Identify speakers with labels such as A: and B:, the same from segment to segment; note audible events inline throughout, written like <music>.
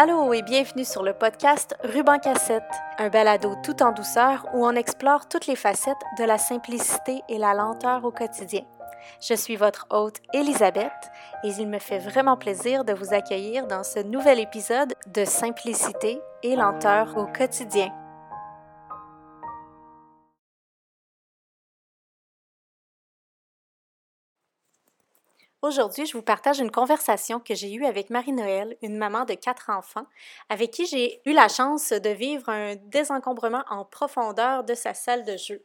A: Allô et bienvenue sur le podcast Ruban Cassette, un balado tout en douceur où on explore toutes les facettes de la simplicité et la lenteur au quotidien. Je suis votre hôte Elisabeth et il me fait vraiment plaisir de vous accueillir dans ce nouvel épisode de Simplicité et lenteur au quotidien. Aujourd'hui, je vous partage une conversation que j'ai eue avec Marie-Noël, une maman de quatre enfants, avec qui j'ai eu la chance de vivre un désencombrement en profondeur de sa salle de jeu.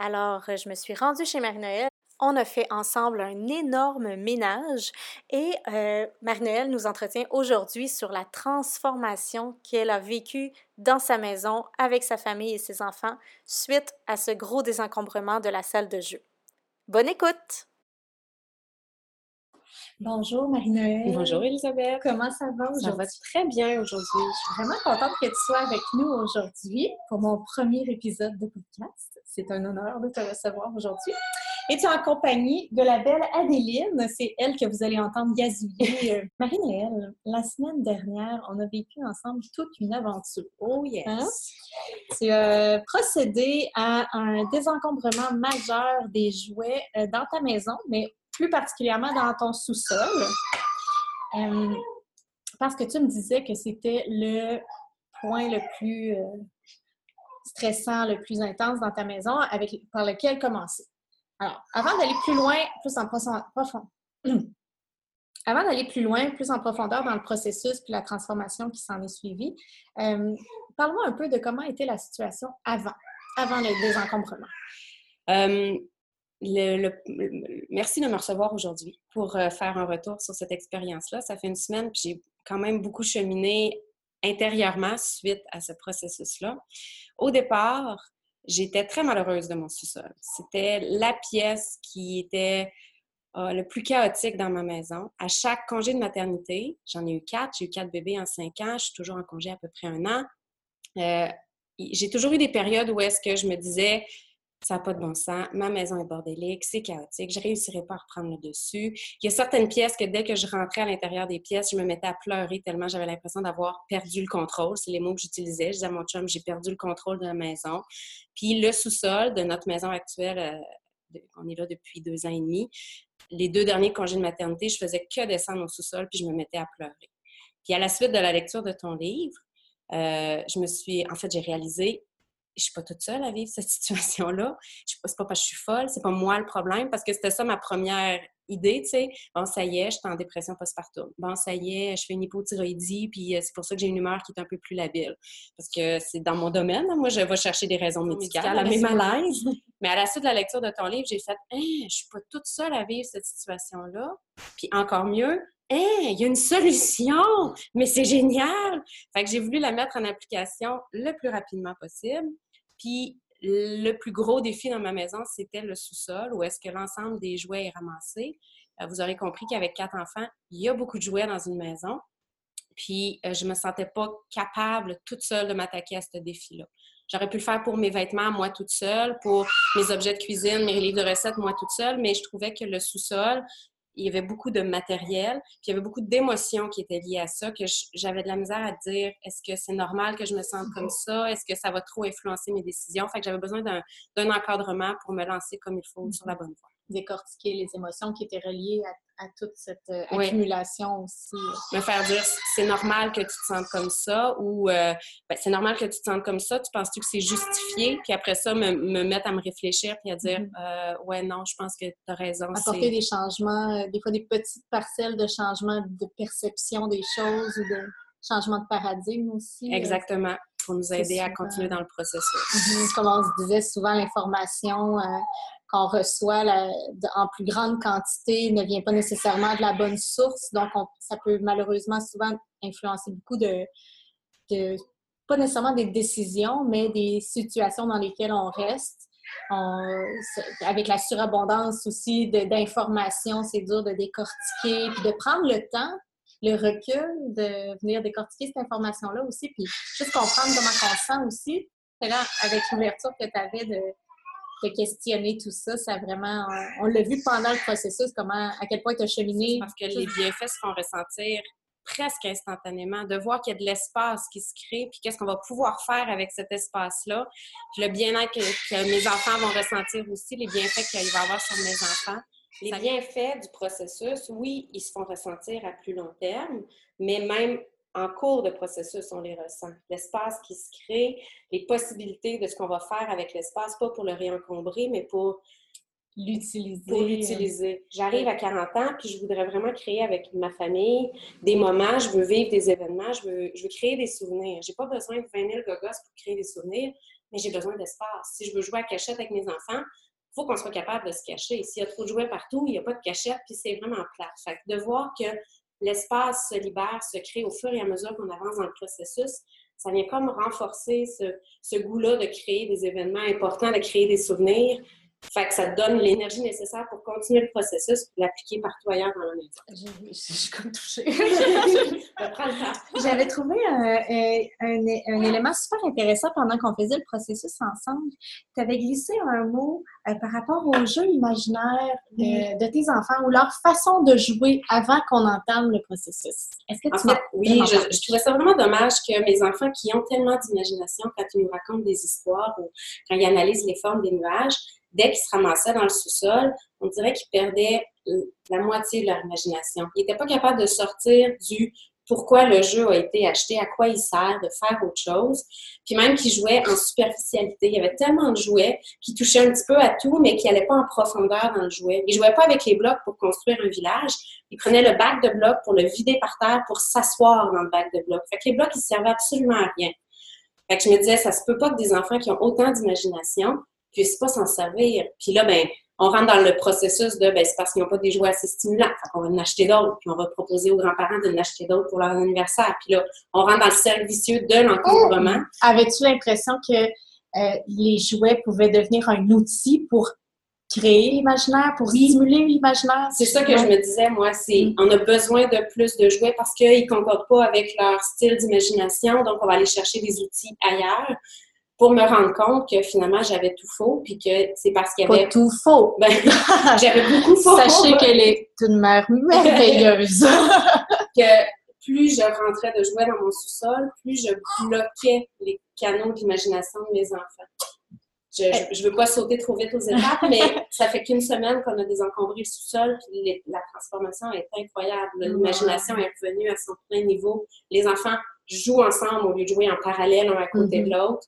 A: Alors, je me suis rendue chez Marie-Noël. On a fait ensemble un énorme ménage et euh, Marie-Noël nous entretient aujourd'hui sur la transformation qu'elle a vécue dans sa maison avec sa famille et ses enfants suite à ce gros désencombrement de la salle de jeu. Bonne écoute! Bonjour Marie-Noël.
B: Bonjour Elisabeth.
A: Comment ça va
B: aujourd'hui? Ça va très bien aujourd'hui.
A: Je suis vraiment contente que tu sois avec nous aujourd'hui pour mon premier épisode de podcast. C'est un honneur de te recevoir aujourd'hui. Et tu es en compagnie de la belle Adéline? C'est elle que vous allez entendre gazouiller. <laughs> Euh, Marie-Noël, la semaine dernière, on a vécu ensemble toute une aventure.
B: Oh yes! Hein?
A: Tu as procédé à un désencombrement majeur des jouets euh, dans ta maison, mais plus particulièrement dans ton sous-sol. Euh, parce que tu me disais que c'était le point le plus euh, stressant, le plus intense dans ta maison, avec, par lequel commencer. Alors, avant d'aller plus loin, plus en profondeur, <clears throat> avant d'aller plus loin, plus en profondeur dans le processus puis la transformation qui s'en est suivie, euh, parle-moi un peu de comment était la situation avant, avant le désencombrement.
B: Merci de me recevoir aujourd'hui pour euh, faire un retour sur cette expérience-là. Ça fait une semaine, puis j'ai quand même beaucoup cheminé intérieurement suite à ce processus-là. Au départ, j'étais très malheureuse de mon sous-sol. C'était la pièce qui était euh, le plus chaotique dans ma maison. À chaque congé de maternité, j'en ai eu quatre, j'ai eu quatre bébés en cinq ans, je suis toujours en congé à peu près un an. Euh, j'ai toujours eu des périodes où est-ce que je me disais, ça n'a pas de bon sens, ma maison est bordélique, c'est chaotique, je ne réussirais pas à reprendre le dessus. Il y a certaines pièces que dès que je rentrais à l'intérieur des pièces, je me mettais à pleurer tellement j'avais l'impression d'avoir perdu le contrôle. C'est les mots que j'utilisais. Je disais à mon chum, j'ai perdu le contrôle de la maison. Puis le sous-sol de notre maison actuelle, euh, on est là depuis deux ans et demi, les deux derniers congés de maternité, je faisais que descendre au sous-sol puis je me mettais à pleurer. Puis à la suite de la lecture de ton livre, euh, je me suis, en fait, j'ai réalisé, je suis pas toute seule à vivre cette <laughs> situation-là. C'est pas parce que je suis folle, c'est pas moi le problème, parce que c'était ça ma première idée, tu sais. Bon, ça y est, je suis en dépression postpartum. Bon, ça y est, je fais une hypothyroïdie, puis euh, c'est pour ça que j'ai une humeur qui est un peu plus labile. Parce que c'est dans mon domaine, moi, je vais chercher des raisons médicales à mes malaises. Mais à la suite de la lecture de ton livre, j'ai fait hein, je suis pas toute seule à vivre cette situation-là. Puis encore mieux, Hey, hein, il y a une solution! Mais c'est génial! Fait que j'ai voulu la mettre en application le plus rapidement possible. Puis le plus gros défi dans ma maison, c'était le sous-sol, où est-ce que l'ensemble des jouets est ramassé. Euh, vous aurez compris qu'avec quatre enfants, il y a beaucoup de jouets dans une maison. Puis euh, je me sentais pas capable toute seule de m'attaquer à ce défi-là. J'aurais pu le faire pour mes vêtements, moi toute seule, pour mes objets de cuisine, mes livres de recettes, moi toute seule, mais je trouvais que le sous-sol, il y avait beaucoup de matériel, puis il y avait beaucoup d'émotions qui étaient liées à ça, que j'avais de la misère à dire est-ce que c'est normal que je me sente comme ça? Est-ce que ça va trop influencer mes décisions? Fait que j'avais besoin d'un encadrement pour me lancer comme il faut sur la bonne voie.
A: Décortiquer les émotions qui étaient reliées à à toute cette euh, accumulation aussi.
B: Me faire dire c'est normal que tu te sentes comme ça ou euh, ben, c'est normal que tu te sentes comme ça, tu penses-tu que c'est justifié? Puis après ça, me, me, mettre à me réfléchir puis à dire mm-hmm. euh, ouais, non, je pense que tu as raison.
A: Apporter des changements, des fois des petites parcelles de changement de perception des choses ou de changement de paradigme aussi.
B: Exactement pour nous aider à continuer dans le processus.
A: Mm-hmm. Comme on se disait souvent, l'information qu'on reçoit en plus grande quantité ne vient pas nécessairement de la bonne source. Donc, ça peut malheureusement souvent influencer beaucoup de, pas nécessairement des décisions, mais des situations dans lesquelles on reste. avec la surabondance aussi d'informations, c'est dur de décortiquer, puis de prendre le temps, le recul de venir décortiquer cette information-là aussi, puis juste comprendre comment on sent aussi. Là, avec l'ouverture que tu avais de, de questionner tout ça, ça vraiment, on, l'a vu pendant le processus, comment, à quel point tu as cheminé.
B: Parce que les bienfaits se font ressentir presque instantanément, de voir qu'il y a de l'espace qui se crée, puis qu'est-ce qu'on va pouvoir faire avec cet espace-là, puis le bien-être que, mes enfants vont ressentir aussi, les bienfaits qu'il va avoir sur mes enfants. Les bienfaits du processus, oui, ils se font ressentir à plus long terme, mais même en cours de processus, on les ressent. L'espace qui se crée, les possibilités de ce qu'on va faire avec l'espace, pas pour le réencombrer, mais pour
A: l'utiliser.
B: Pour l'utiliser. J'arrive à 40 ans, puis je voudrais vraiment créer avec ma famille des moments, je veux vivre des événements, je veux, je veux créer des souvenirs. J'ai pas besoin de 20 000 gogos pour créer des souvenirs, mais j'ai besoin d'espace. Si je veux jouer à cachette avec mes enfants, il faut qu'on soit capable de se cacher. S'il y a trop de jouets partout, il n'y a pas de cachette, puis c'est vraiment plat. Fait de voir que l'espace se libère, se crée au fur et à mesure qu'on avance dans le processus, ça vient comme renforcer ce, ce goût-là de créer des événements importants, de créer des souvenirs, fait que ça te donne l'énergie nécessaire pour continuer le processus et l'appliquer partout ailleurs dans la maison.
A: Je, suis comme touchée. <laughs> J'avais trouvé un, un, élément super intéressant pendant qu'on faisait le processus ensemble. Tu avais glissé un mot euh, par rapport au jeu imaginaire de, tes enfants ou leur façon de jouer avant qu'on entame le processus.
B: Est-ce que tu en fait, Oui, je, je, trouvais ça vraiment dommage que mes enfants qui ont tellement d'imagination quand ils nous racontent des histoires ou quand ils analysent les formes des nuages, dès qu'ils se ramassaient dans le sous-sol, on dirait qu'ils perdaient la moitié de leur imagination. Ils n'étaient pas capables de sortir du pourquoi le jeu a été acheté, à quoi il sert, de faire autre chose. Puis même qu'ils jouaient en superficialité. Il y avait tellement de jouets qui touchaient un petit peu à tout, mais qui n'allaient pas en profondeur dans le jouet. Ils jouaient pas avec les blocs pour construire un village. Ils prenaient le bac de blocs pour le vider par terre pour s'asseoir dans le bac de blocs. Fait que les blocs, ils servaient absolument à rien. Fait que je me disais, ça se peut pas que des enfants qui ont autant d'imagination puissent pas s'en servir. Puis là, ben, on rentre dans le processus de, ben, c'est parce qu'ils n'ont pas des jouets assez stimulants. Fait qu'on va en acheter d'autres, puis on va proposer aux grands-parents de en acheter d'autres pour leur anniversaire. Puis là, on rentre dans le cercle vicieux de l'encombrement.
A: Avais-tu l'impression que euh, les jouets pouvaient devenir un outil pour créer l'imaginaire, pour stimuler l'imaginaire?
B: C'est ça que je me disais, moi, c'est mm. on a besoin de plus de jouets parce qu'ils ne concordent pas avec leur style d'imagination, donc on va aller chercher des outils ailleurs pour me rendre compte que finalement j'avais tout faux, puis que c'est parce qu'il y avait.
A: Pas tout faux! <laughs>
B: Ben, j'avais beaucoup faux!
A: Sachez qu'elle est une mère merveilleuse! <laughs>
B: que plus je rentrais de jouets dans mon sous-sol, plus je bloquais les canaux d'imagination de mes enfants. Je ne veux pas sauter trop vite aux étapes, mais <laughs> ça fait qu'une semaine qu'on a désencombré le sous-sol, puis la transformation est incroyable. L'imagination est revenue à son plein niveau. Les enfants jouent ensemble au lieu de jouer en parallèle, un à côté de mm-hmm. l'autre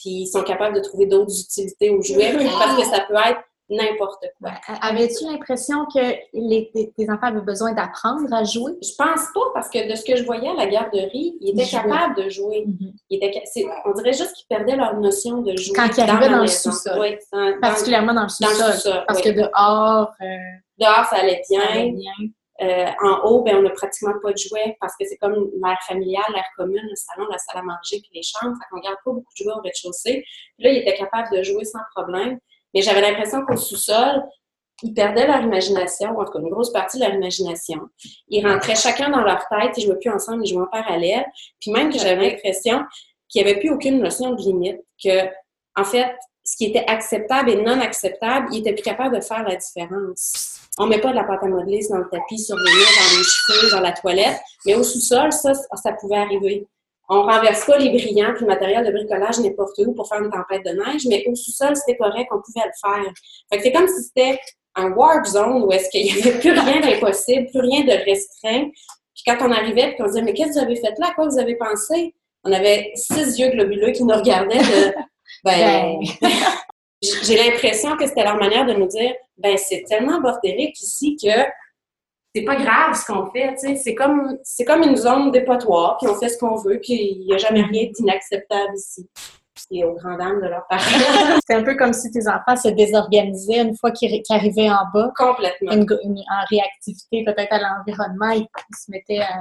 B: puis ils sont capables de trouver d'autres utilités aux jouets parce que ça peut être n'importe quoi.
A: Avais-tu l'impression que les, tes enfants avaient besoin d'apprendre à jouer?
B: Je pense pas, parce que de ce que je voyais à la garderie, ils étaient capables de jouer. Mm-hmm. on dirait juste qu'ils perdaient leur notion de jouer.
A: Quand ils arrivaient dans, le sous-sol. Oui, Particulièrement dans le sous-sol. parce que dehors... Euh,
B: dehors, ça allait bien. Ça allait bien. Euh, en haut, ben, on n'a pratiquement pas de jouets parce que c'est comme l'air familial, l'air commune, le salon, la salle à manger puis les chambres. Fait qu'on garde pas beaucoup de jouets au rez-de-chaussée. Là, ils étaient capables de jouer sans problème. Mais j'avais l'impression qu'au sous-sol, ils perdaient leur imagination, ou en tout cas une grosse partie de leur imagination. Ils rentraient chacun dans leur tête, ils jouaient plus ensemble, ils jouaient en parallèle. Puis même que j'avais l'impression qu'il n'y avait plus aucune notion de limite, que, en fait, ce qui était acceptable et non acceptable, ils étaient plus capables de faire la différence. On met pas de la pâte à modeler dans le tapis, sur les murs, dans les cheveux, dans la toilette. Mais au sous-sol, ça, ça pouvait arriver. On renverse pas les brillants puis le matériel de bricolage n'importe où pour faire une tempête de neige, mais au sous-sol, c'était correct, on pouvait le faire. Fait que c'est comme si c'était un warp zone où est-ce qu'il n'y avait plus rien d'impossible, plus rien de restreint. Puis quand on arrivait, puis on disait, mais qu'est-ce que vous avez fait là? À quoi vous avez pensé? On avait six yeux globuleux qui nous regardaient de, <laughs> ben, ben. J'ai l'impression que c'était leur manière de nous dire ben c'est tellement bordélique ici que c'est pas grave ce qu'on fait, tu sais, c'est comme c'est comme une zone dépotoir, puis on fait ce qu'on veut, puis il n'y a jamais rien d'inacceptable ici. C'est aux grand dames de leur parents. <laughs>
A: c'est un peu comme si tes enfants se désorganisaient une fois qu'ils arrivaient en bas.
B: Complètement.
A: en réactivité peut-être à l'environnement, ils, se mettaient à,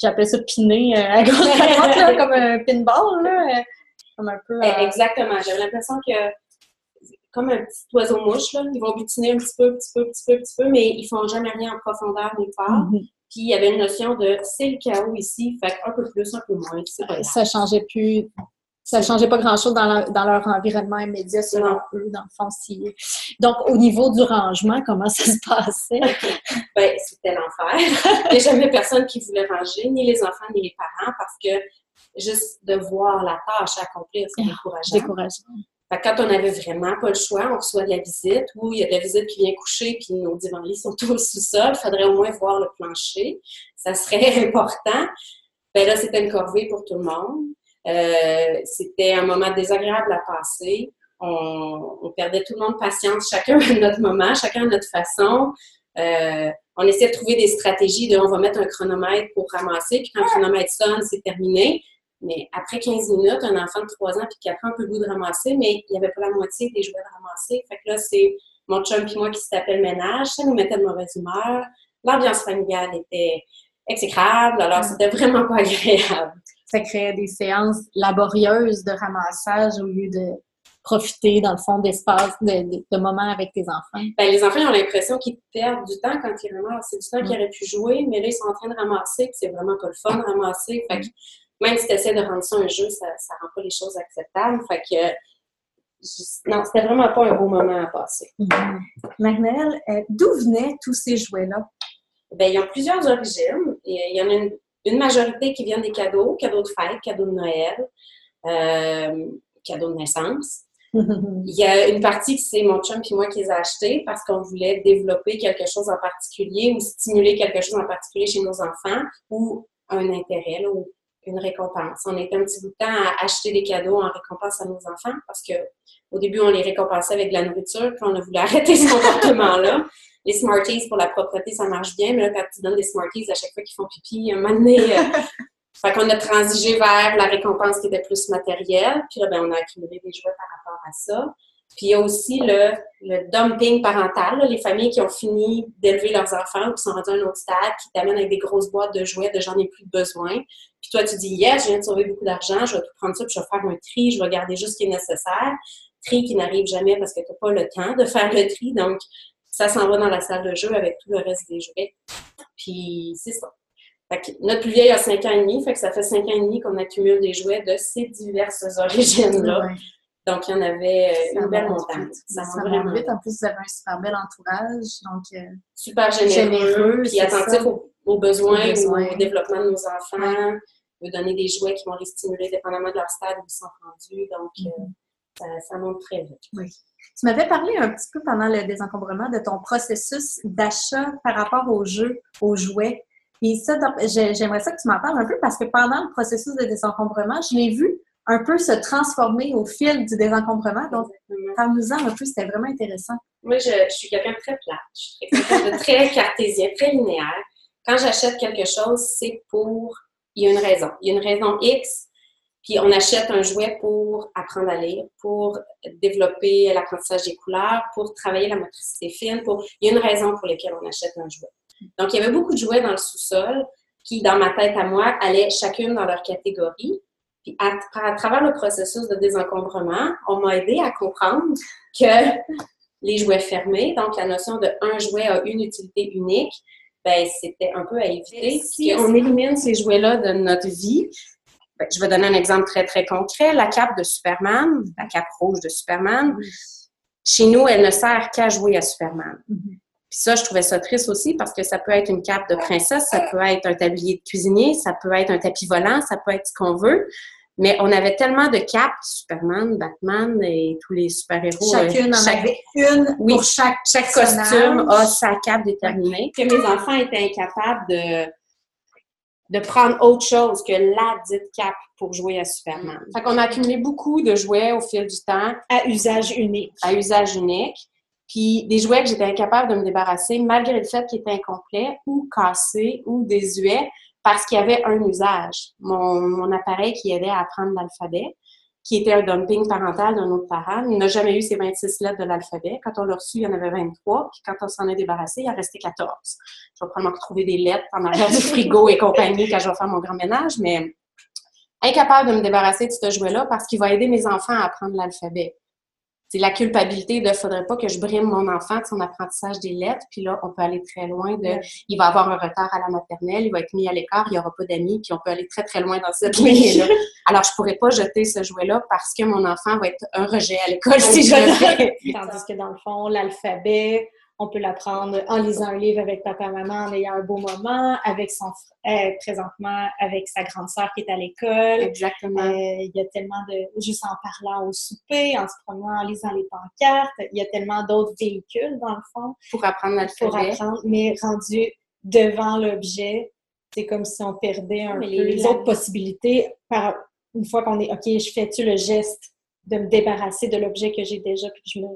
A: j'appelle ça piner euh, à gauche <laughs> comme un pinball, là, comme un peu.
B: Eh, exactement. J'avais l'impression que comme un petit oiseau-mouche, là. Ils vont butiner un petit peu, un petit peu, un petit peu, un petit peu, mais ils font jamais rien en profondeur nulle part. Mhm. Puis il y avait une notion de c'est le chaos ici, fait un peu plus, un peu moins.
A: Ça changeait plus Ça ne changeait pas grand-chose dans, leur environnement immédiat, selon eux, dans le fond. Donc, au niveau du rangement, comment ça se passait? <laughs>
B: ben, c'était l'enfer. Il n'y a jamais personne qui voulait ranger, ni les enfants, ni les parents, parce que juste de voir la tâche accomplir, c'est ah, décourageant. Quand on n'avait vraiment pas le choix, on reçoit de la visite ou il y a de la visite qui vient coucher puis nos divans-lits sont tous <laughs> au sous-sol, il faudrait au moins voir le plancher. Ça serait <laughs> important. Ben là, c'était une corvée pour tout le monde. Euh, c'était un moment désagréable à passer. On, perdait tout le monde patience, chacun à notre moment, chacun à notre façon. Euh, on essaie de trouver des stratégies de on va mettre un chronomètre pour ramasser, puis quand le chronomètre sonne, c'est terminé. Mais après 15 minutes, un enfant de 3 ans puis 4 ans, un peu le goût de ramasser, mais il n'y avait pas la moitié des jouets de ramasser. Fait que là, c'est mon chum et moi qui s'appelle ménage. Ça nous mettait de mauvaise humeur. L'ambiance familiale était exécrable, alors mm. c'était vraiment pas agréable.
A: Ça créait des séances laborieuses de ramassage au lieu de profiter, dans le fond, d'espace, de, moments avec tes enfants?
B: Ben, les enfants ont l'impression qu'ils perdent du temps quand ils ramassent. C'est du temps qu'ils auraient pu jouer, mais là, ils sont en train de ramasser, puis c'est vraiment pas le fun de ramasser. Fait que même si tu essaies de rendre ça un jeu, ça ne rend pas les choses acceptables. Fait que non, c'était vraiment pas un beau moment à passer.
A: Mm d'où venaient tous ces jouets-là?
B: Ben, il y a plusieurs origines. Il y en a une, majorité qui vient des cadeaux, cadeaux de fête, cadeaux de Noël, euh, cadeaux de naissance. <laughs> Il y a une partie que c'est mon chum et moi qui les a achetés parce qu'on voulait développer quelque chose en particulier ou stimuler quelque chose en particulier chez nos enfants ou un intérêt ou une récompense. On était un petit bout de temps à acheter des cadeaux en récompense à nos enfants parce que au début, on les récompensait avec de la nourriture, puis on a voulu <laughs> arrêter ce comportement-là. Les Smarties, pour la propreté, ça marche bien, mais là, quand tu donnes des Smarties à chaque fois qu'ils font pipi, un moment donné, euh, <laughs> fait qu'on a transigé vers la récompense qui était plus matérielle, puis là, ben, on a accumulé des jouets par rapport à ça. Puis il y a aussi le, le dumping parental, les familles qui ont fini d'élever leurs enfants ou qui sont rendus à un autre stade, qui t'amènent avec des grosses boîtes de jouets de j'en ai plus besoin. Puis toi, tu dis, yes, je viens de sauver beaucoup d'argent, je vais tout prendre ça, puis je vais faire un tri, je vais garder juste ce qui est nécessaire. Tri qui n'arrive jamais parce que tu n'as pas le temps de faire le tri. Donc, ça s'en va dans la salle de jeu avec tout le reste des jouets. Puis c'est ça. notre plus vieille a 5 ans et demi, fait que ça fait 5 ans et demi qu'on accumule des jouets de ces diverses origines-là. Donc, il y en avait euh, une belle montagne.
A: Ça, va vraiment vite. En plus, vous avez un super bel entourage. Donc, euh,
B: super généreux, puis attentif aux, besoins, au développement de nos enfants. de donner des jouets qui vont les stimuler dépendamment de leur stade où ils sont rendus. Donc, euh, mm-hmm. ça, monte très vite.
A: Oui. Tu m'avais parlé un petit peu pendant le désencombrement de ton processus d'achat par rapport aux jeux, aux jouets. Et ça, j'aimerais ça que tu m'en parles un peu parce que pendant le processus de désencombrement, je l'ai vu un peu se transformer au fil du désencombrement. Donc, parle-nous-en un peu, c'était vraiment intéressant.
B: Moi, je, suis quelqu'un de très plat. Je suis quelqu'un de très <laughs> cartésien, très linéaire. Quand j'achète quelque chose, c'est pour... Il y a une raison. Il y a une raison X, puis on achète un jouet pour apprendre à lire, pour développer l'apprentissage des couleurs, pour travailler la motricité fine. Pour... Il y a une raison pour laquelle on achète un jouet. Donc, il y avait beaucoup de jouets dans le sous-sol qui, dans ma tête à moi, allaient chacune dans leur catégorie. Puis à, travers le processus de désencombrement, on m'a aidé à comprendre que <laughs> les jouets fermés, donc la notion de un jouet a une utilité unique, ben c'était un peu à éviter. Si on élimine ces jouets-là de notre vie, ben, je vais donner un exemple très, très concret. La cape de Superman, la cape rouge de Superman, chez nous, elle ne sert qu'à jouer à Superman. Mm-hmm. Puis ça, je trouvais ça triste aussi parce que ça peut être une cape de princesse, ça peut être un tablier de cuisinier, ça peut être un tapis volant, ça peut être ce qu'on veut. Mais on avait tellement de capes, Superman, Batman et tous les super-héros.
A: Euh, Chacune en avait une
B: oui,
A: pour chaque
B: Chaque costume a sa cape déterminée. Que mes enfants étaient incapables de, de prendre autre chose que la dite cape pour jouer à Superman. Fait qu'on a accumulé beaucoup de jouets au fil du temps.
A: À usage unique.
B: À usage unique. Puis des jouets que j'étais incapable de me débarrasser malgré le fait qu'ils étaient incomplets ou cassés ou désuets parce qu'il y avait un usage. Mon, appareil qui aidait à apprendre l'alphabet, qui était un dumping parental d'un autre parent, n'a jamais eu ces 26 lettres de l'alphabet. Quand on l'a reçu, il y en avait 23. Puis quand on s'en est débarrassé, il en restait 14. Je vais probablement trouver des lettres en arrière du frigo et compagnie quand je vais faire mon grand ménage, mais incapable de me débarrasser de ce jouet-là parce qu'il va aider mes enfants à apprendre l'alphabet. C'est la culpabilité de faudrait pas que je brime mon enfant de son apprentissage des lettres. Puis là, on peut aller très loin de il va avoir un retard à la maternelle, il va être mis à l'écart, il n'y aura pas d'amis, puis on peut aller très, très loin dans cette ligne-là. Alors, je pourrais pas jeter ce jouet-là parce que mon enfant va être un rejet à l'école <laughs> si je le fais.
A: Tandis que dans le fond, l'alphabet, on peut l'apprendre en lisant un livre avec papa, maman, en ayant un beau moment, avec son frère, euh, présentement avec sa grande sœur qui est à l'école.
B: Exactement. Euh,
A: il y a tellement de, juste en parlant au souper, en se promenant, en lisant les pancartes, il y a tellement d'autres véhicules dans le fond.
B: Pour apprendre l'alphabet. Pour apprendre,
A: mais rendu devant l'objet, c'est comme si on perdait un peu les, autres possibilités par une fois qu'on est, OK, je fais-tu le geste de me débarrasser de l'objet que j'ai déjà, puis je me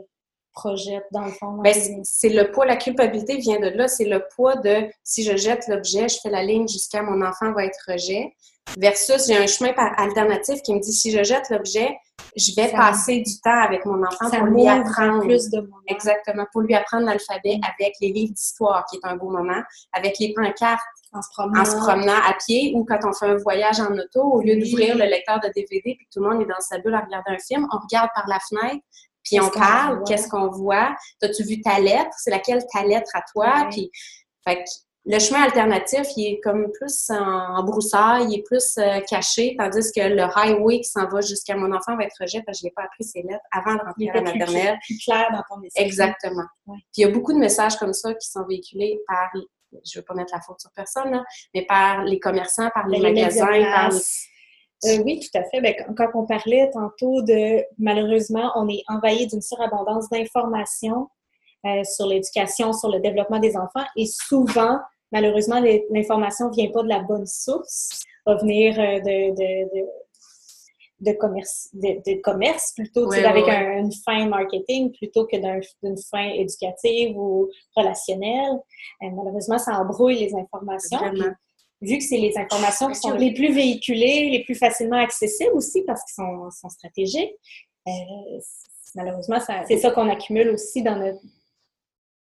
A: projette dans le fond.
B: Ben, c'est le poids, la culpabilité vient de là, c'est le poids de si je jette l'objet, je fais la ligne jusqu'à mon enfant va être rejet, versus j'ai un chemin alternatif qui me dit si je jette l'objet, je vais passer du temps avec mon enfant pour lui apprendre.
A: Plus de
B: Exactement, pour lui apprendre l'alphabet avec les livres d'histoire, qui est un beau moment, avec les pancartes
A: en se, promenant.
B: en se promenant à pied ou quand on fait un voyage en auto, au lieu d'ouvrir le lecteur de DVD puis tout le monde est dans sa bulle à regarder un film, on regarde par la fenêtre puis on parle, qu'est-ce qu'on voit? As-tu vu ta lettre? C'est laquelle ta lettre à toi? Puis, fait le chemin alternatif, il est comme plus en, broussaille, il est plus euh, caché, tandis que le highway qui s'en va jusqu'à mon enfant va être rejet parce que je n'ai pas appris ses lettres avant de rentrer à la maternelle.
A: Plus, clair dans ton.
B: Exactement. Puis il y a beaucoup de messages comme ça qui sont véhiculés par, je ne veux pas mettre la faute sur personne, mais par les commerçants, par les, magasins, par
A: euh, oui, tout à fait. Bien, quand on parlait tantôt de malheureusement, on est envahi d'une surabondance d'informations euh, sur l'éducation, sur le développement des enfants et souvent, malheureusement, l'information ne vient pas de la bonne source, va venir euh, de, de, de, commerce, de, commerce plutôt, avec une fin marketing plutôt que d'une fin éducative ou relationnelle. malheureusement, ça embrouille les informations vu que c'est les informations qui sont les plus véhiculées, les plus facilement accessibles aussi parce qu'ils sont, stratégiques, euh, malheureusement, c'est ça qu'on accumule aussi dans notre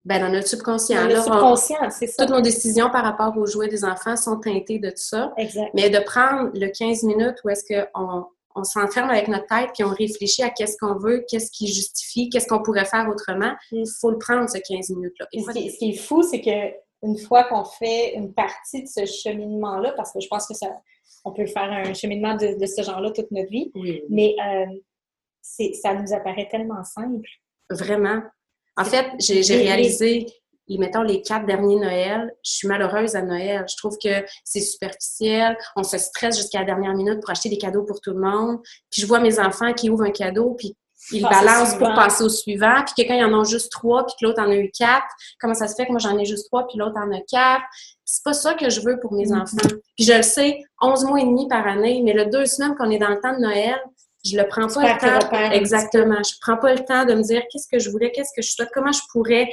B: ben, dans notre subconscient.
A: Dans notre subconscient, c'est ça.
B: Toutes nos décisions par rapport aux jouets des enfants sont teintées de tout ça.
A: Exact.
B: Mais de prendre le 15 minutes où est-ce qu'on on, s'enferme avec notre tête puis on réfléchit à qu'est-ce qu'on veut, qu'est-ce qui justifie, qu'est-ce qu'on pourrait faire autrement, il faut le prendre, ce 15 minutes-là.
A: Ce, ce qui est fou, c'est que une fois qu'on fait une partie de ce cheminement-là, parce que je pense que ça, on peut faire un cheminement de, ce genre-là toute notre vie, mais euh, ça nous apparaît tellement simple.
B: Vraiment. En fait, j'ai réalisé, mettons, les quatre derniers Noëls, je suis malheureuse à Noël. Je trouve que c'est superficiel. On se stresse jusqu'à la dernière minute pour acheter des cadeaux pour tout le monde. Puis je vois mes enfants qui ouvrent un cadeau, puis ils balancent pour passer au suivant, puis quelqu'un, y en a juste trois, puis que l'autre en a eu quatre. Comment ça se fait que moi, j'en ai juste trois, puis l'autre en a quatre? C'est pas ça que je veux pour mes mm-hmm. enfants. Puis je le sais, 11 mois et demi par année, mais le deux semaines qu'on est dans le temps de Noël, je le prends pas le temps. Exactement. Je prends pas le temps de me dire qu'est-ce que je voulais, qu'est-ce que je souhaite, comment je pourrais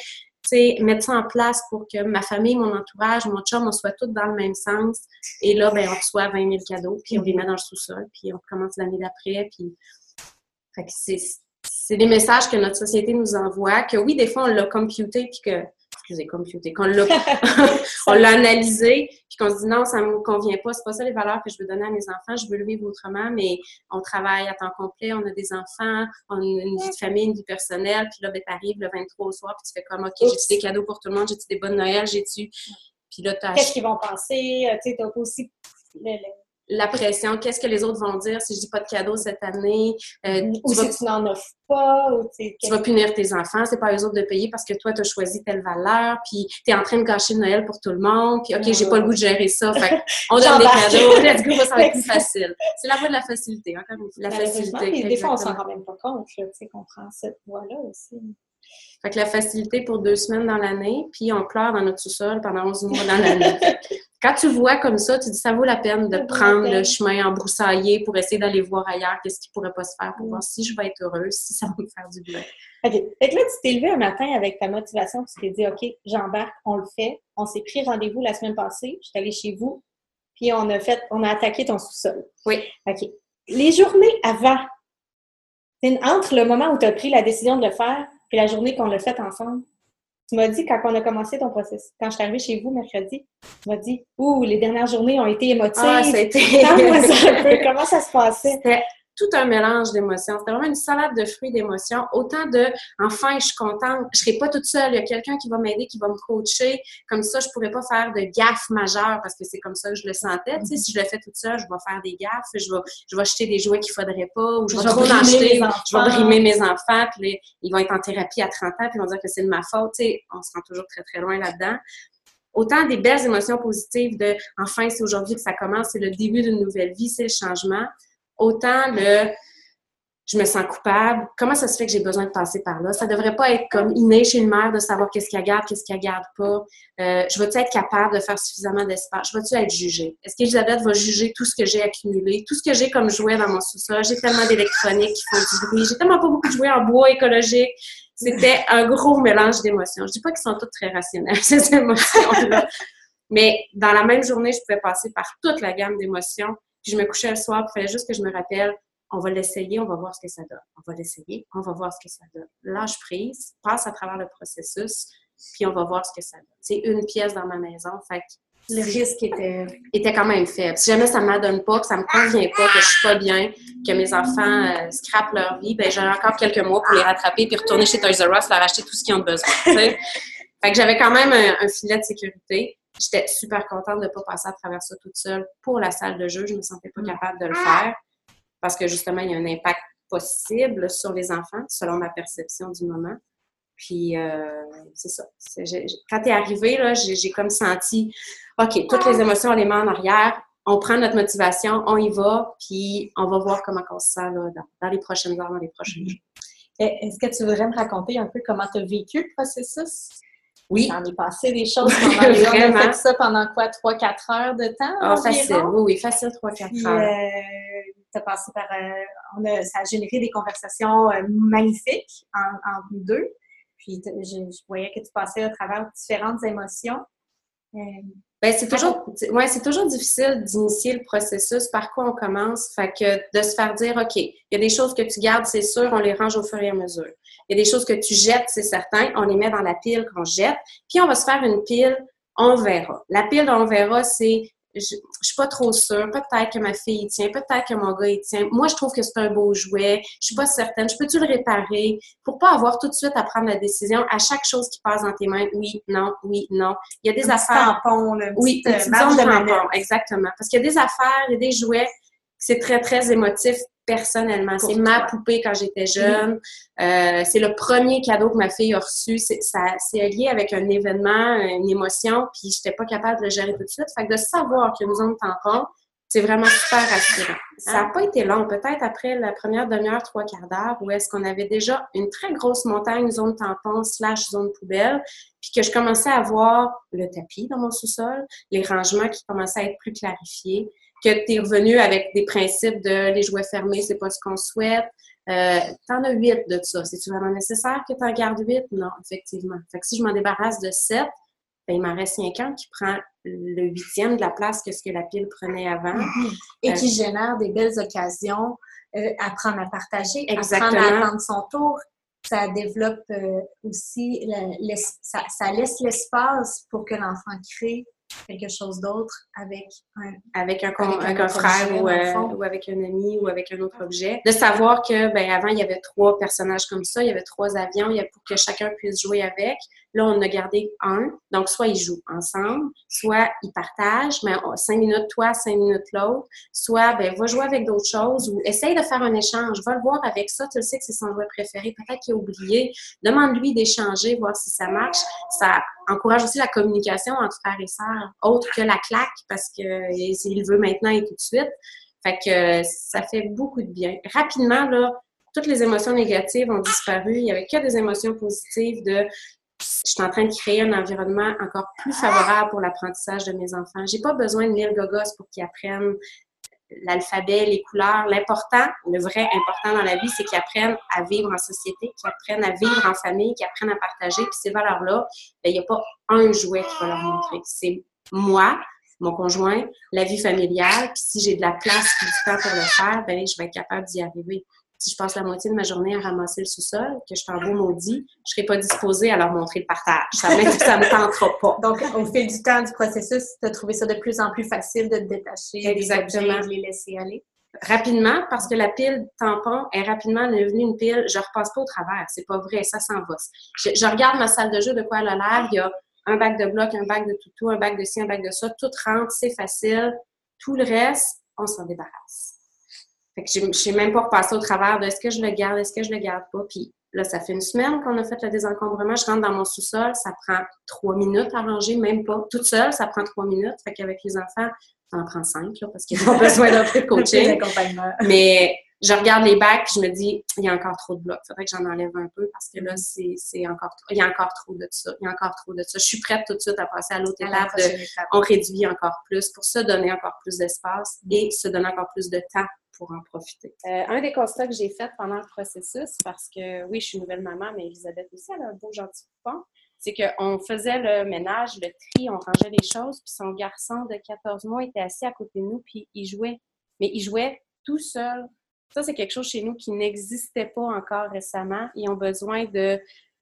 B: mettre ça en place pour que ma famille, mon entourage, mon chum, on soit tous dans le même sens. Et là, ben, on reçoit 20 000 cadeaux, puis on les met dans le sous-sol, puis on commence l'année d'après, puis fait que c'est c'est des messages que notre société nous envoie, que oui, des fois, on l'a computé, puis que, excusez, computé, qu'on l'a, <laughs> on l'a analysé, puis qu'on se dit non, ça me convient pas, c'est pas ça les valeurs que je veux donner à mes enfants, je veux le vivre autrement, mais on travaille à temps complet, on a des enfants, on a une vie de famille, une vie personnelle, puis là, ben, t'arrives le 23 au soir, puis tu fais comme, OK, j'ai-tu des cadeaux pour tout le monde, j'ai-tu des bonnes Noël, j'ai-tu...
A: Puis là, Qu'est-ce qu'ils vont penser? Euh, tu sais, t'as aussi
B: la pression, qu'est-ce que les autres vont dire si je dis pas de cadeau cette année?
A: Euh, ou si tu n'en offres pas. Ou
B: tu vas punir tes enfants, c'est pas eux autres de payer parce que toi, tu as choisi telle valeur, puis tu es en train de gâcher Noël pour tout le monde, puis OK, j'ai pas le goût de gérer ça, fait <laughs> on donne des cadeaux, let's go, ça va être plus <laughs> facile. C'est la voie de la facilité, encore fois. La facilité.
A: des fois, on s'en rend même pas compte, tu sais, qu'on prend cette voie-là aussi.
B: Fait que la facilité pour deux semaines dans l'année, puis on pleure dans notre sous-sol pendant 11 mois dans l'année. <laughs> Quand tu vois comme ça, tu dis ça vaut la peine de prendre le chemin embroussaillé pour essayer d'aller voir ailleurs qu'est-ce qui pourrait pas se faire pour voir si je vais être heureuse, si ça va me faire du bien.
A: OK. Fait que là, tu t'es levé un matin avec ta motivation, tu t'es dit, OK, j'embarque, on le fait. On s'est pris rendez-vous la semaine passée, je suis allée chez vous, puis on a fait, on a attaqué ton sous-sol.
B: Oui.
A: OK. Les journées avant, entre le moment où tu as pris la décision de le faire puis la journée qu'on l'a fait ensemble, tu m'as dit, quand on a commencé ton processus, quand je suis arrivée chez vous mercredi, tu m'as dit, ouh, les dernières journées ont été émotives.
B: Ah, ça a été...
A: ça un peu, <laughs> comment ça se passait?
B: Tout un mélange d'émotions. C'était vraiment une salade de fruits d'émotions. Autant de, enfin, je suis contente, je serai pas toute seule. Il y a quelqu'un qui va m'aider, qui va me coacher. Comme ça, je pourrais pas faire de gaffes majeures parce que c'est comme ça que je le sentais. Tu sais, si je le fais toute seule, je vais faire des gaffes, je vais, je vais acheter des jouets qu'il faudrait pas, ou je vais trop en acheter, je vais brimer mes enfants, puis ils vont être en thérapie à 30 ans, puis ils vont dire que c'est de ma faute. Tu sais, on se rend toujours très, très loin là-dedans autant des belles émotions positives de enfin c'est aujourd'hui que ça commence, c'est le début d'une nouvelle vie, c'est le changement, autant le je me sens coupable. Comment ça se fait que j'ai besoin de passer par là? Ça devrait pas être comme inné chez une mère de savoir qu'est-ce qu'elle garde, qu'est-ce qu'elle garde pas. Euh, je vais-tu être capable de faire suffisamment d'espace? Je vais-tu être jugée? Est-ce qu'Elisabeth va juger tout ce que j'ai accumulé, tout ce que j'ai comme jouet dans mon sous-sol? J'ai tellement d'électronique qui. J'ai tellement pas beaucoup de jouets en bois écologique. C'était un gros mélange d'émotions. Je dis pas qu'ils sont toutes très rationnelles, <laughs> ces émotions-là. Mais dans la même journée, je pouvais passer par toute la gamme d'émotions. Puis je me couchais le soir, il fallait juste que je me rappelle, on va l'essayer, on va voir ce que ça donne. On va l'essayer, on va voir ce que ça donne. Lâche prise, passe à travers le processus, puis on va voir ce que ça donne. C'est une pièce dans ma maison, fait
A: le risque était...
B: était quand même faible. Si jamais ça ne m'adonne pas, que ça ne me convient pas, que je suis pas bien, que mes enfants euh, scrapent leur vie, ben j'aurai encore quelques mois pour les rattraper puis retourner chez Toys R Us, leur acheter tout ce qu'ils ont besoin. <laughs> fait que j'avais quand même un, filet de sécurité. J'étais super contente de ne pas passer à travers ça toute seule pour la salle de jeu. Je me sentais pas capable de le faire parce que justement, il y a un impact possible sur les enfants, selon ma perception du moment. Puis, euh, c'est ça. quand tu es arrivé, là, j'ai comme senti, OK, toutes les émotions, on les met en arrière, on prend notre motivation, on y va, puis on va voir comment on se sent là, dans, les prochaines heures, dans les prochains mm-hmm. jours.
A: Est-ce que tu voudrais me raconter un peu comment tu as vécu le processus?
B: Oui.
A: J'en ai passé des choses <laughs> pendant les On a fait ça pendant quoi? 3-4 heures de temps?
B: Ah, facile, oui, oui, facile 3-4 heures.
A: Euh, passé par, euh, on a, ça a généré des conversations euh, magnifiques en, vous deux. Puis je, voyais que tu passais à travers différentes émotions.
B: Ben, c'est toujours, ouais, c'est toujours difficile d'initier le processus, par quoi on commence. Fait que de se faire dire, OK, il y a des choses que tu gardes, c'est sûr, on les range au fur et à mesure. Il y a des choses que tu jettes, c'est certain, on les met dans la pile qu'on jette. Puis on va se faire une pile, on verra. La pile, on verra, c'est je, je suis pas trop sûre. Peut-être que ma fille y tient, peut-être que mon gars y tient. Moi, je trouve que c'est un beau jouet. Je suis pas certaine. Je peux-tu le réparer? Pour pas avoir tout de suite à prendre la décision à chaque chose qui passe dans tes mains. Oui, non, oui, non. Il y a des affaires.
A: Tampon, là,
B: oui,
A: une
B: zone de tampon, exactement. Parce qu'il y a des affaires, il y a des jouets c'est très, très émotif personnellement. C'est ma poupée quand j'étais jeune. Euh, c'est le premier cadeau que ma fille a reçu. C'est lié avec un événement, une émotion, puis je n'étais pas capable de le gérer tout de suite. Fait que de savoir que nous zone tampon, c'est vraiment super rassurant. Ça n'a pas été long, peut-être après la première demi-heure, trois quarts d'heure, où est-ce qu'on avait déjà une très grosse montagne, zone tampon slash zone poubelle, puis que je commençais à voir le tapis dans mon sous-sol, les rangements qui commençaient à être plus clarifiés, que tu es revenu avec des principes de les jouets fermés, c'est pas ce qu'on souhaite. Euh, t'en as huit de ça. C'est-tu vraiment nécessaire que tu en gardes huit? Non, effectivement. Fait que si je m'en débarrasse de sept, ben, il m'en reste cinq ans qui prend le huitième de la place que ce que la pile prenait avant. Mm-hmm.
A: Et qui euh, génère des belles occasions euh, à prendre à partager, Exactement. à prendre à attendre son tour. Ça développe euh, aussi, ça, laisse l'espace pour que l'enfant crée quelque chose d'autre avec un,
B: avec un, euh, ou, avec un ami ou avec un autre objet. De savoir que, ben, avant, il y avait trois personnages comme ça, il y avait trois avions, il y a pour que chacun puisse jouer avec. Là, on a gardé un. Donc, soit ils jouent ensemble, soit ils partagent, mais cinq minutes toi, cinq minutes l'autre. Soit, ben, va jouer avec d'autres choses ou essaye de faire un échange. Va le voir avec ça. Tu sais que c'est son jouet préféré. Peut-être qu'il a oublié. Demande-lui d'échanger, voir si ça marche. Ça encourage aussi la communication entre frères et sœurs, autre que la claque, parce que s'il veut maintenant et tout de suite. Fait que ça fait beaucoup de bien. Rapidement, là, toutes les émotions négatives ont disparu. Il n'y avait que des émotions positives de je suis en train de créer un environnement encore plus favorable pour l'apprentissage de mes enfants. J'ai pas besoin de lire gogos pour qu'ils apprennent l'alphabet, les couleurs. L'important, le vrai important dans la vie, c'est qu'ils apprennent à vivre en société, qu'ils apprennent à vivre en famille, qu'ils apprennent à partager. Puis ces valeurs-là, ben, il n'y a pas un jouet qui va leur montrer. C'est moi, mon conjoint, la vie familiale. Puis si j'ai de la place et du temps pour le faire, ben, je vais être capable d'y arriver si je passe la moitié de ma journée à ramasser le sous-sol, que je suis en beau maudit, je ne serai pas disposée à leur montrer le partage. Ça ne <laughs> me tentera pas.
A: Donc, au fil du temps du processus, tu as trouvé ça de plus en plus facile de te détacher
B: Exactement.
A: de les laisser aller?
B: rapidement parce que la pile tampon est rapidement devenue une pile. Je repasse pas au travers. C'est pas vrai. Ça s'en va. Je, regarde ma salle de jeu, de quoi elle a l'air. Il y a un bac de bloc, un bac de toutou, un bac de ci, un bac de ça. Tout rentre, c'est facile. Tout le reste, on s'en débarrasse. Fait que je sais même pas repassé au travers de est-ce que je le garde, est-ce que je le garde pas. Puis là, ça fait une semaine qu'on a fait le désencombrement. Je rentre dans mon sous-sol, ça prend trois minutes à ranger, même pas. Toute seule, ça prend trois minutes. Fait qu'avec les enfants, ça en prend cinq, là, parce qu'ils ont <laughs> besoin d'un peu de coaching. <laughs> Mais je regarde les bacs, je me dis, il y a encore trop de blocs. Faudrait que j'en enlève un peu parce que là, c'est encore trop. Il y a encore trop de ça. Il y a encore trop de ça. Je suis prête tout de suite à passer à l'autre étape de on réduit encore plus pour se donner encore plus d'espace et se donner encore plus de temps pour en profiter. Euh, un des constats que j'ai fait pendant le processus, parce que oui, je suis nouvelle maman, mais Elisabeth aussi, elle a un beau gentil coupon, c'est qu'on faisait le ménage, le tri, on rangeait les choses, puis son garçon de 14 mois était assis à côté de nous, puis il jouait. Mais il jouait tout seul ça, c'est quelque chose chez nous qui n'existait pas encore récemment. Ils ont besoin de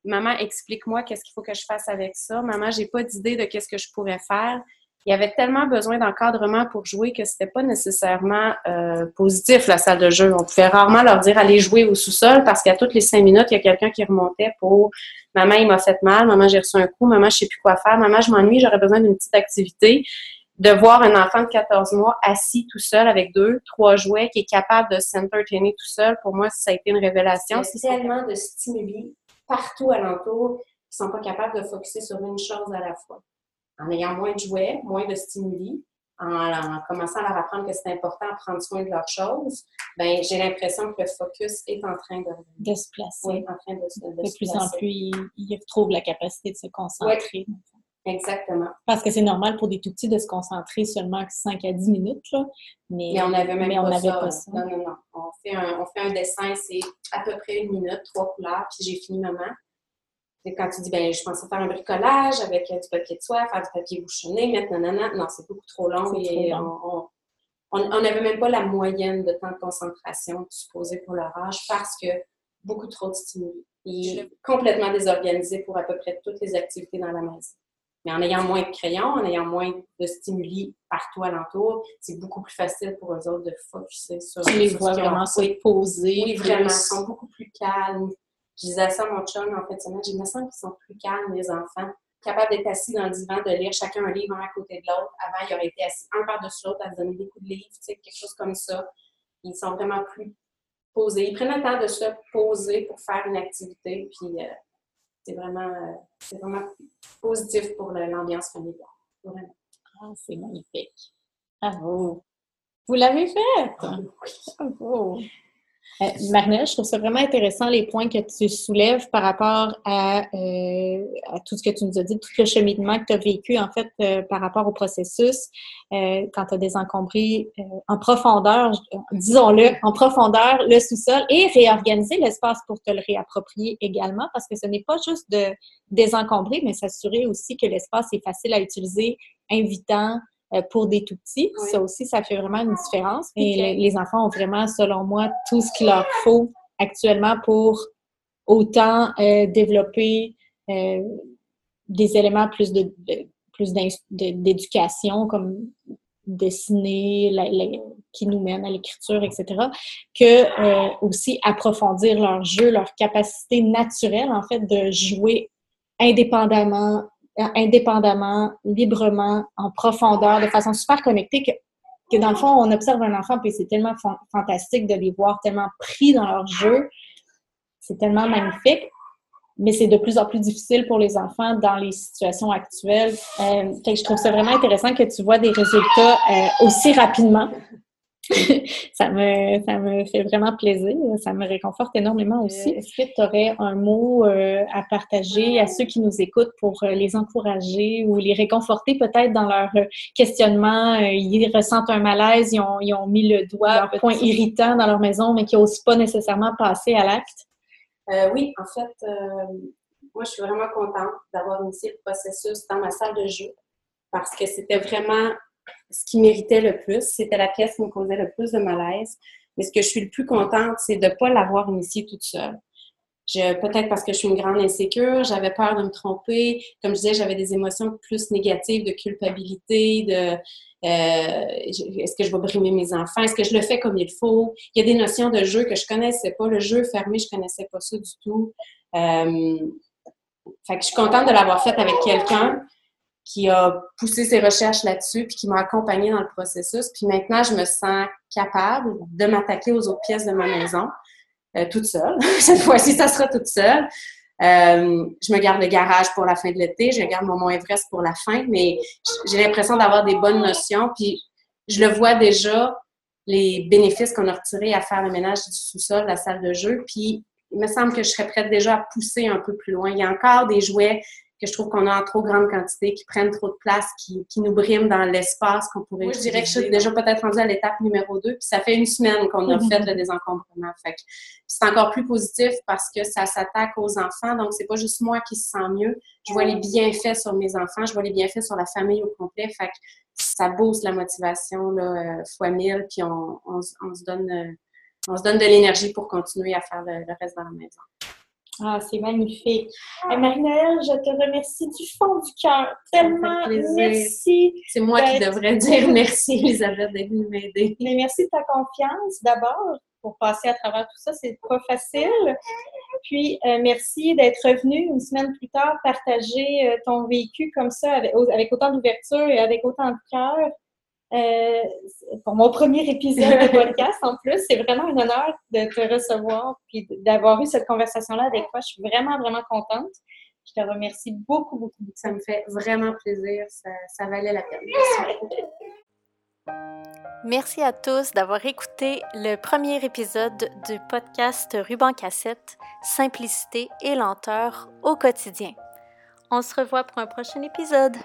B: Maman, explique-moi qu'est-ce qu'il faut que je fasse avec ça. Maman, j'ai pas d'idée de qu'est-ce que je pourrais faire. Il y avait tellement besoin d'encadrement pour jouer que c'était pas nécessairement euh, positif la salle de jeu. On pouvait rarement leur dire allez jouer au sous-sol parce qu'à toutes les cinq minutes, il y a quelqu'un qui remontait pour maman, il m'a fait mal, maman, j'ai reçu un coup, maman, je sais plus quoi faire, maman, je m'ennuie, j'aurais besoin d'une petite activité de voir un enfant de 14 mois assis tout seul avec deux, trois jouets, qui est capable de s'entertainer tout seul, pour moi, ça a été une révélation.
C: A tellement de stimuli partout alentour qui sont pas capables de focuser sur une chose à la fois. En ayant moins de jouets, moins de stimuli, en, commençant à leur apprendre que c'est important de prendre soin de leurs choses, ben j'ai l'impression que le focus est en train de,
A: de se placer.
C: Oui, en train de,
A: de, de plus en plus, ils, retrouvent la capacité de se concentrer.
C: Exactement.
A: Parce que c'est normal pour des tout petits de se concentrer seulement 5 à 10 minutes, là.
C: Mais, on n'avait même pas,
A: on
C: ça.
A: pas, ça.
C: Non, non, non. On fait un, on fait un dessin, c'est à peu près une minute, trois couleurs, puis j'ai fini maman. Et quand tu dis, ben, je pensais faire un bricolage avec du papier de soie, faire du papier bouchonné, mettre nanana, non, c'est beaucoup trop long et on n'avait même pas la moyenne de temps de concentration supposée pour leur âge parce que beaucoup trop de stimuli. Est complètement désorganisé pour à peu près toutes les activités dans la maison. Mais en ayant moins de crayons, en ayant moins de stimuli partout alentour, c'est beaucoup plus facile pour eux autres de focuser sur
A: Tu les vois vraiment se poser.
C: Oui, vraiment. Ils sont beaucoup plus calmes. Je disais ça à mon chum en fait. J'ai l'impression qu'ils sont plus calmes, les enfants. Capables d'être assis dans le divan, de lire chacun un livre un à côté de l'autre. Avant, ils auraient été assis un par-dessus l'autre à se donner des coups de livre, tu sais, quelque chose comme ça. Ils sont vraiment plus posés. Ils prennent le temps de se poser pour faire une activité. Puis, euh, c'est vraiment, euh, c'est vraiment positif pour l'ambiance familiale. Vraiment.
A: Ah, c'est magnifique. Bravo. Vous l'avez fait! Bravo! Euh, je trouve ça vraiment intéressant les points que tu soulèves par rapport à, euh, à, tout ce que tu nous as dit, tout le cheminement que tu as vécu en fait euh, par rapport au processus. Euh, quand tu as désencombré en profondeur, disons-le, en profondeur le sous-sol et réorganiser l'espace pour te le réapproprier également parce que ce n'est pas juste de désencombrer, mais s'assurer aussi que l'espace est facile à utiliser, invitant, pour des tout petits. Ça aussi, ça fait vraiment une différence. Et les, enfants ont vraiment, selon moi, tout ce qu'il leur faut actuellement pour autant euh, développer euh, des éléments plus de, plus d'éducation comme dessiner, qui nous mène à l'écriture, etc., que aussi approfondir leur jeu, leur capacité naturelle, en fait, de jouer indépendamment indépendamment, librement, en profondeur, de façon super connectée que, que dans le fond, on observe un enfant, puis c'est tellement fantastique de les voir tellement pris dans leur jeu. C'est tellement magnifique. Mais c'est de plus en plus difficile pour les enfants dans les situations actuelles. Euh, je trouve ça vraiment intéressant que tu vois des résultats euh, aussi rapidement. <laughs> ça, me, ça me fait vraiment plaisir. Ça me réconforte énormément aussi. Euh, est-ce que tu aurais un mot euh, à partager à ceux qui nous écoutent pour euh, les encourager ou les réconforter peut-être dans leur questionnement? Ils ressentent un malaise, ils ont, ils ont mis le doigt, un point irritant dans leur maison, mais qui n'osent pas nécessairement passer à l'acte?
C: oui, en fait, moi, je suis vraiment contente d'avoir initié le processus dans ma salle de jeu parce que c'était vraiment ce qui méritait le plus. C'était la pièce qui me causait le plus de malaise. Mais ce que je suis le plus contente, c'est de ne pas l'avoir initiée toute seule.
B: peut-être parce que je suis une grande insécure, j'avais peur de me tromper. Comme je disais, j'avais des émotions plus négatives de culpabilité, de euh, est-ce que je vais brimer mes enfants, est-ce que je le fais comme il faut? Il y a des notions de jeu que je connaissais pas. Le jeu fermé, je connaissais pas ça du tout. Euh, fait que je suis contente de l'avoir fait avec quelqu'un qui a poussé ses recherches là-dessus, puis qui m'a accompagnée dans le processus. Puis maintenant, je me sens capable de m'attaquer aux autres pièces de ma maison. Euh, toute seule. <laughs> Cette fois-ci, ça sera toute seule. Euh, je me garde le garage pour la fin de l'été, je garde mon Mont Everest pour la fin, mais j'ai l'impression d'avoir des bonnes notions. Puis je le vois déjà, les bénéfices qu'on a retirés à faire le ménage du sous-sol, la salle de jeu. Puis il me semble que je serais prête déjà à pousser un peu plus loin. Il y a encore des jouets que je trouve qu'on a en trop grande quantité, qui prennent trop de place, qui, qui nous briment dans l'espace qu'on pourrait Moi, je dirais que je suis déjà peut-être rendue à l'étape numéro 2, puis ça fait une semaine qu'on a fait le désencombrement. Fait c'est encore plus positif parce que ça s'attaque aux enfants, donc c'est pas juste moi qui se sens mieux. Je vois les bienfaits sur mes enfants, je vois les bienfaits sur la famille au complet. Fait que ça booste la motivation là, euh, fois mille, puis on, on, se donne... Euh, on se donne de l'énergie pour continuer à faire le reste dans la maison.
A: Ah, c'est magnifique. Marie-Noël, je te remercie du fond du cœur. Tellement merci.
B: C'est moi qui devrais dire merci, Elisabeth, d'être venue m'aider.
A: Mais merci de ta confiance d'abord pour passer à travers tout ça. C'est pas facile. Puis, euh, merci d'être revenu une semaine plus tard partager euh, ton vécu comme ça avec, avec autant d'ouverture et avec autant de cœur. Euh, pour mon premier épisode de podcast en plus. C'est vraiment un honneur de te recevoir et d'avoir eu cette conversation-là avec toi. Je suis vraiment, vraiment contente. Je te remercie beaucoup, beaucoup.
B: Ça me fait vraiment plaisir. Ça, valait la peine.
D: Merci à tous d'avoir écouté le premier épisode du podcast Ruban Cassette, Simplicité et lenteur au quotidien. On se revoit pour un prochain épisode.